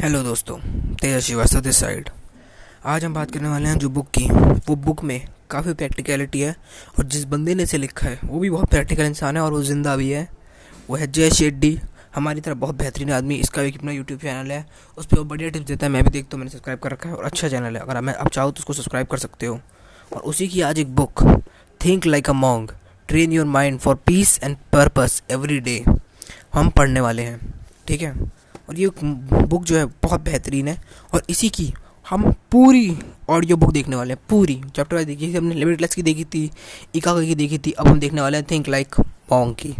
Hello दोस्तों तेज Srivastava this side आज हम बात करने वाले हैं जो बुक की। वो बुक में काफ़ी प्रैक्टिकलिटी है और जिस बंदे ने इसे लिखा है, वो भी बहुत प्रैक्टिकल इंसान है और वो ज़िंदा भी है। वो है जय शेट्टी। हमारी तरह बहुत बेहतरीन आदमी, इसका भी अपना यूट्यूब चैनल है। उस पर वो बढ़िया टिप्स देता है, मैं भी देखता हूँ, मैंने सब्सक्राइब कर रखा है और अच्छा चैनल है। अगर मैं, आप चाहो तो उसको सब्सक्राइब कर सकते हो। और उसी की आज एक book think like a monk train your mind for peace and purpose every day हम पढ़ने वाले हैं। ठीक है? और ये बुक जो है बहुत बेहतरीन है। और इसी की हम पूरी ऑडियो बुक देखने वाले हैं, पूरी। चैप्टर वाइज देखी थी, हमने लिमिटलेस की देखी थी इका की देखी थी, अब हम देखने वाले हैं थिंक लाइक पॉन्ग की।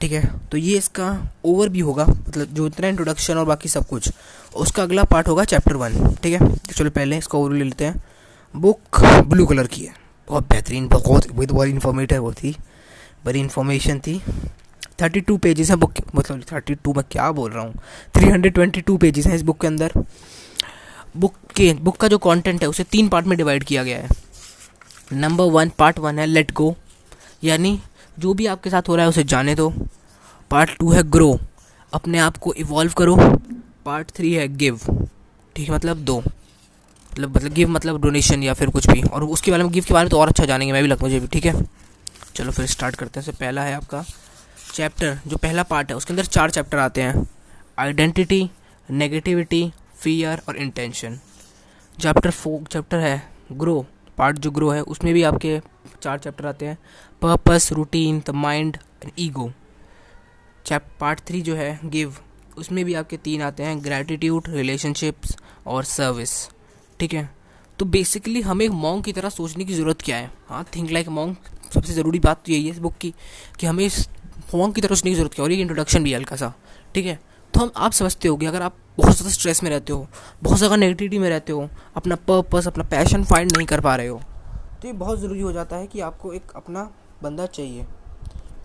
ठीक है? तो ये इसका ओवर भी होगा मतलब जो इतना इंट्रोडक्शन और बाकी सब कुछ। उसका अगला पार्ट होगा चैप्टर वन ठीक है? तो चलो पहले इसका ओवर ले लेते हैं। बुक ब्लू कलर की है। बहुत बेहतरीन, बहुत बहुत इन्फॉर्मेटिव वो थी। बड़ी इन्फॉर्मेशन थी। थर्टी टू पेजेस हैं बुक मतलब थर्टी टू मैं क्या बोल रहा हूँ? Three hundred twenty two pages हैं इस बुक के अंदर। बुक के बुक का जो कंटेंट है, उसे तीन पार्ट में डिवाइड किया गया है। नंबर वन पार्ट वन है लेट गो यानी जो भी आपके साथ हो रहा है, उसे जाने दो। पार्ट टू है ग्रो अपने आप को इवॉल्व करो। पार्ट थ्री है गिव ठीक है मतलब दो। मतलब मतलब गिव मतलब डोनेशन या फिर कुछ भी। और उसके बारे में गिव के बारे में तो और अच्छा जानेंगे, मैं भी लगता मुझे भी। ठीक है? चलो फिर स्टार्ट करते हैं। पहला है आपका चैप्टर जो पहला पार्ट है, उसके अंदर चार चैप्टर आते हैं. आइडेंटिटी नेगेटिविटी फियर और इंटेंशन चैप्टर फोर चैप्टर है ग्रो पार्ट जो ग्रो है, उसमें भी आपके चार चैप्टर आते हैं. Purpose routine the mind and ego chap part three जो है गिव उसमें भी आपके तीन आते हैं ग्रेटिट्यूड रिलेशनशिप्स और सर्विस ठीक है? तो बेसिकली हमें मॉन्ग की तरह सोचने की ज़रूरत क्या है? हाँ थिंक लाइक मॉन्ग सबसे ज़रूरी बात तो यही है इस बुक की, कि हमें इस होम की तरफ़ उसने की ज़रूरत क्या? और ये इंट्रोडक्शन भी हल्का सा, ठीक है? तो हम, आप समझते हो कि अगर आप बहुत ज़्यादा स्ट्रेस में रहते हो, बहुत ज़्यादा नेगेटिविटी में रहते हो, अपना पर्पस अपना पैशन फाइंड नहीं कर पा रहे हो तो ये बहुत ज़रूरी हो जाता है कि आपको एक अपना बंदा चाहिए।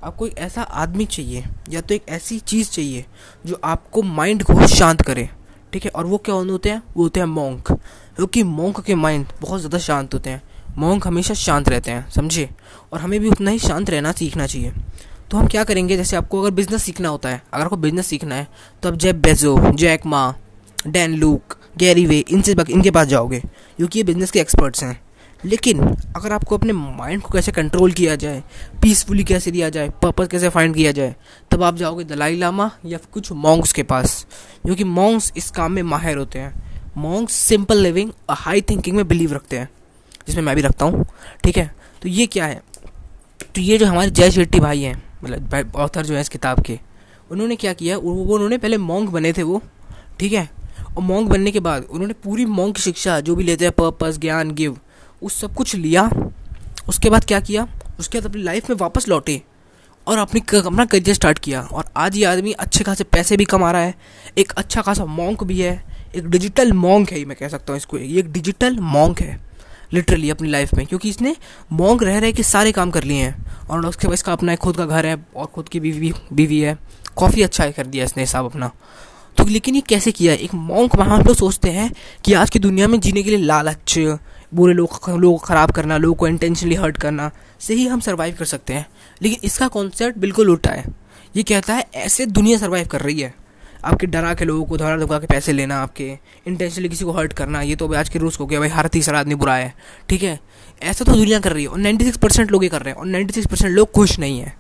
आपको एक ऐसा आदमी चाहिए, या तो एक ऐसी चीज़ चाहिए, जो आपको माइंड को शांत करे, ठीक है? और वो क्या होते हैं? वो होते हैं मोंक क्योंकि मोंक के माइंड बहुत ज़्यादा शांत होते हैं। मोंक हमेशा शांत रहते हैं, समझे? और हमें भी उतना ही शांत रहना सीखना चाहिए। तो हम क्या करेंगे? जैसे आपको अगर बिज़नेस सीखना होता है, अगर आपको बिज़नेस सीखना है तो आप जेब बेजो Jack Ma Dan look Gary वे इनसे इनके पास जाओगे, क्योंकि ये बिज़नेस के एक्सपर्ट्स हैं। लेकिन अगर आपको अपने माइंड को कैसे कंट्रोल किया जाए पीसफुली कैसे दिया जाए पर्पज कैसे फाइंड किया जाए, तब आप जाओगे दलाई लामा या कुछ मॉन्ग्स के पास, क्योंकि मॉन्ग्स इस काम में माहिर होते हैं। मॉन्ग्स सिंपल लिविंग और हाई थिंकिंग में बिलीव रखते हैं, जिसमें मैं भी रखता हूँ। ठीक है? तो ये क्या है? तो ये जो हमारे जय शेट्टी भाई हैं मतलब ऑथर जो है इस किताब के, उन्होंने क्या किया? वो उन्होंने पहले मोंग बने थे वो, ठीक है? और मोंग बनने के बाद उन्होंने पूरी मोंग की शिक्षा जो भी लेते हैं पर्पस ज्ञान गिव उस सब कुछ लिया। उसके बाद क्या किया? उसके बाद अपनी लाइफ में वापस लौटे और अपनी अपना करियर स्टार्ट किया। और आज ये आदमी अच्छे खासे पैसे भी कमा रहा है, एक अच्छा खासा मोंक भी है, एक डिजिटल मोंक है मैं कह सकता हूँ इसको, ये एक डिजिटल मोंक है। लिटरली अपनी लाइफ में, क्योंकि इसने मोंग रह रहे के सारे काम कर लिए हैं। और उसके बाद इसका अपना खुद का घर है, और खुद की बीवी बीवी है। काफ़ी अच्छा कर दिया इसने हिसाब अपना। तो लेकिन ये कैसे किया? एक मॉन्क वहाँ हम लोग सोचते हैं कि आज की दुनिया में जीने के लिए लालच, बुरे लोग, लोगों को ख़राब करना, लोगों को इंटेंशनली हर्ट करना से ही हम सर्वाइव कर सकते हैं। लेकिन इसका कॉन्सेप्ट बिल्कुल उल्टा है। ये कहता है, ऐसे दुनिया सर्वाइव कर रही है। आपके डरा के लोगों को धरा धुका के पैसे लेना, आपके इंटेंशनली किसी को हर्ट करना, ये तो आज के रूस हो गया। भाई, हर तीसरा आदमी बुरा है, ठीक है? ऐसा तो दुनिया कर रही है और नाइन्टी सिक्स परसेंट लोग ये कर रहे हैं और नाइन्टी सिक्स परसेंट लोग खुश नहीं है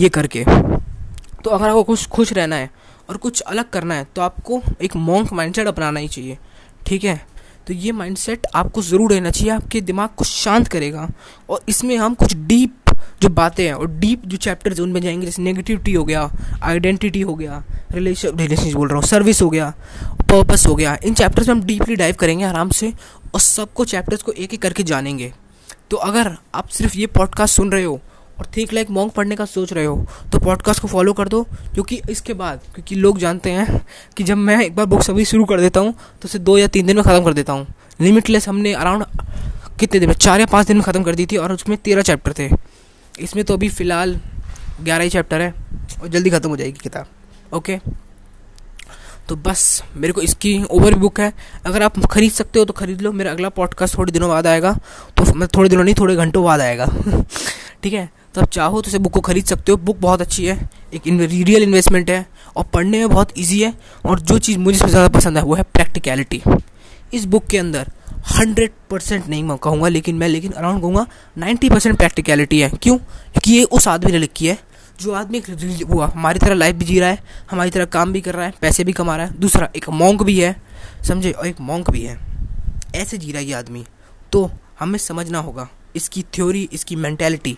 ये करके। तो अगर आपको कुछ खुश रहना है और कुछ अलग करना है तो आपको एक मॉन्क माइंडसेट अपनाना ही चाहिए, ठीक है? तो ये माइंडसेट आपको ज़रूर रहना चाहिए, आपके दिमाग को शांत करेगा और इसमें हम कुछ डीप जो बातें हैं और डीप जो चैप्टर्स उनमें जाएँगे, जैसे नेगेटिविटी हो गया आइडेंटिटी हो गया रिलेशन रिलेशनशिप बोल रहा हूँ सर्विस हो गया पर्पस हो गया, इन चैप्टर्स में हम डीपली डाइव करेंगे आराम से और सबको चैप्टर्स को एक एक करके जानेंगे। तो अगर आप सिर्फ़ ये पॉडकास्ट सुन रहे हो और थिंक लाइक मॉन्ग पढ़ने का सोच रहे हो तो पॉडकास्ट को फॉलो कर दो, क्योंकि इसके बाद, क्योंकि लोग जानते हैं कि जब मैं एक बार बुक सभी शुरू कर देता हूँ तो उसे दो या तीन दिन में ख़त्म कर देता हूँ। लिमिटलेस हमने अराउंड कितने दिन में, चार या पाँच दिन में ख़त्म कर दी थी और उसमें तेरह चैप्टर थे। इसमें तो अभी फ़िलहाल ग्यारह ही चैप्टर है और जल्दी ख़त्म हो जाएगी किताब। ओके तो बस, मेरे को इसकी ओवर बुक है। अगर आप खरीद सकते हो तो खरीद लो। मेरा अगला पॉडकास्ट थोड़े दिनों बाद आएगा। तो मैं थोड़े दिनों नहीं, थोड़े घंटों बाद आएगा। ठीक है? तो आप चाहो तो इसे बुक को खरीद सकते हो। बुक बहुत अच्छी है। एक रियल इन्वेस्टमेंट है। और पढ़ने में बहुत ईजी है। और जो चीज़ मुझे सबसे ज़्यादा पसंद है, वो है प्रैक्टिकलिटी इस बुक के अंदर हंड्रेड परसेंट नहीं मैं कहूँगा, लेकिन मैं, लेकिन अराउंड कहूँगा नाइन्टी परसेंट प्रैक्टिकलिटी है। क्यों? क्योंकि ये उस आदमी ने लिखी है, जो आदमी वो हमारी तरह लाइफ भी जी रहा है, हमारी तरह काम भी कर रहा है, पैसे भी कमा रहा है, दूसरा एक मॉन्क भी है, समझे? और एक मोंक भी है। ऐसे जी रहा है ये आदमी। तो हमें समझना होगा इसकी थ्योरी इसकी मैंटेलिटी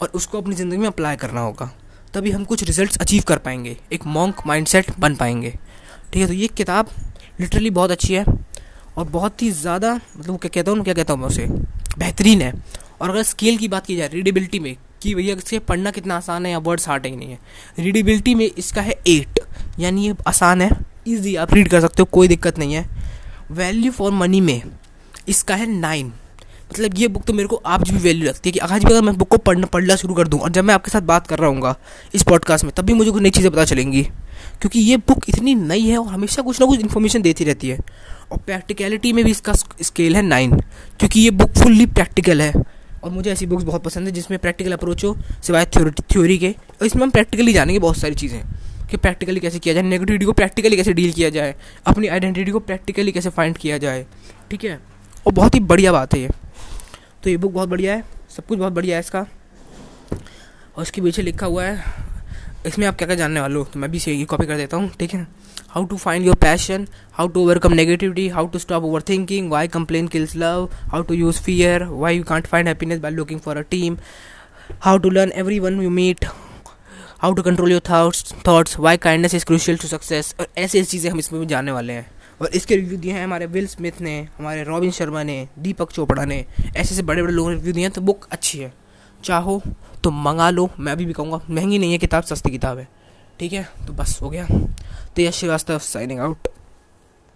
और उसको अपनी ज़िंदगी में अप्लाई करना होगा। तभी हम कुछ रिजल्ट्स अचीव कर पाएँगे, एक मॉन्क माइंडसेट बन पाएँगे। ठीक है तो ये किताब लिटरली बहुत अच्छी है। और बहुत ही ज़्यादा मतलब क्या कहता हूँ क्या कहता हूँ मैं उसे, बेहतरीन है। और अगर स्केल की बात की जाए रीडेबिलिटी में, कि भैया इसे पढ़ना कितना आसान है या वर्ड्स हार्ड ही नहीं है रीडेबिलिटी में इसका है एट यानी ये आसान है ईजी आप रीड कर सकते हो, कोई दिक्कत नहीं है। वैल्यू फॉर मनी में, इसका है नाइन मतलब ये बुक तो मेरे को आज भी वैल्यू लगती है कि आज भी अगर मैं बुक को पढ़ना पढ़ना शुरू कर दूँ और जब मैं आपके साथ बात कर रहा हूँ इस पॉडकास्ट में, तब भी मुझे कुछ नई चीज़ें पता चलेंगी। क्योंकि ये बुक इतनी नई है और हमेशा कुछ ना कुछ इन्फॉर्मेशन देती रहती है। और प्रैक्टिकलिटी में भी इसका स्केल है नाइन क्योंकि ये बुक फुल्ली प्रैक्टिकल है। और मुझे ऐसी बुक्स बहुत पसंद है जिसमें प्रैक्टिकल अप्रोच हो, सिवाय थ्योरी के। और इसमें हम प्रैक्टिकली जानेंगे बहुत सारी चीज़ें कि प्रैक्टिकली कैसे किया जाए नेगेटिविटी को प्रैक्टिकली कैसे डील किया जाए, अपनी आइडेंटिटी को प्रैक्टिकली कैसे फाइंड किया जाए, ठीक है? और बहुत ही बढ़िया बात है ये। तो ये बुक बहुत बढ़िया है। सब कुछ बहुत बढ़िया है इसका। और इसके पीछे लिखा हुआ है, इसमें आप क्या क्या जानने वाले हो? तो मैं भी ये कॉपी कर देता हूँ, ठीक है? How to find your passion how to overcome negativity how to stop over thinking why complain kills love how to use fear why you can't find happiness by looking for a team how to learn every one you meet how to control your thoughts thoughts why kindness is crucial to success और ऐसी ऐसी चीज़ें हम इसमें भी जानने वाले हैं। और इसके रिव्यू दिए हैं हमारे विल स्मिथ ने, हमारे रॉबिन शर्मा ने दीपक चोपड़ा ने। ऐसे ऐसे बड़े बड़े लोगों ने रिव्यू दिए हैं तो बुक अच्छी है। चाहो तो मंगा लो, मैं अभी भी कहूँगा, महँगी नहीं है किताब, सस्ती किताब है। ठीक है? तो बस हो गया। तो यश श्रीवास्तव साइनिंग आउट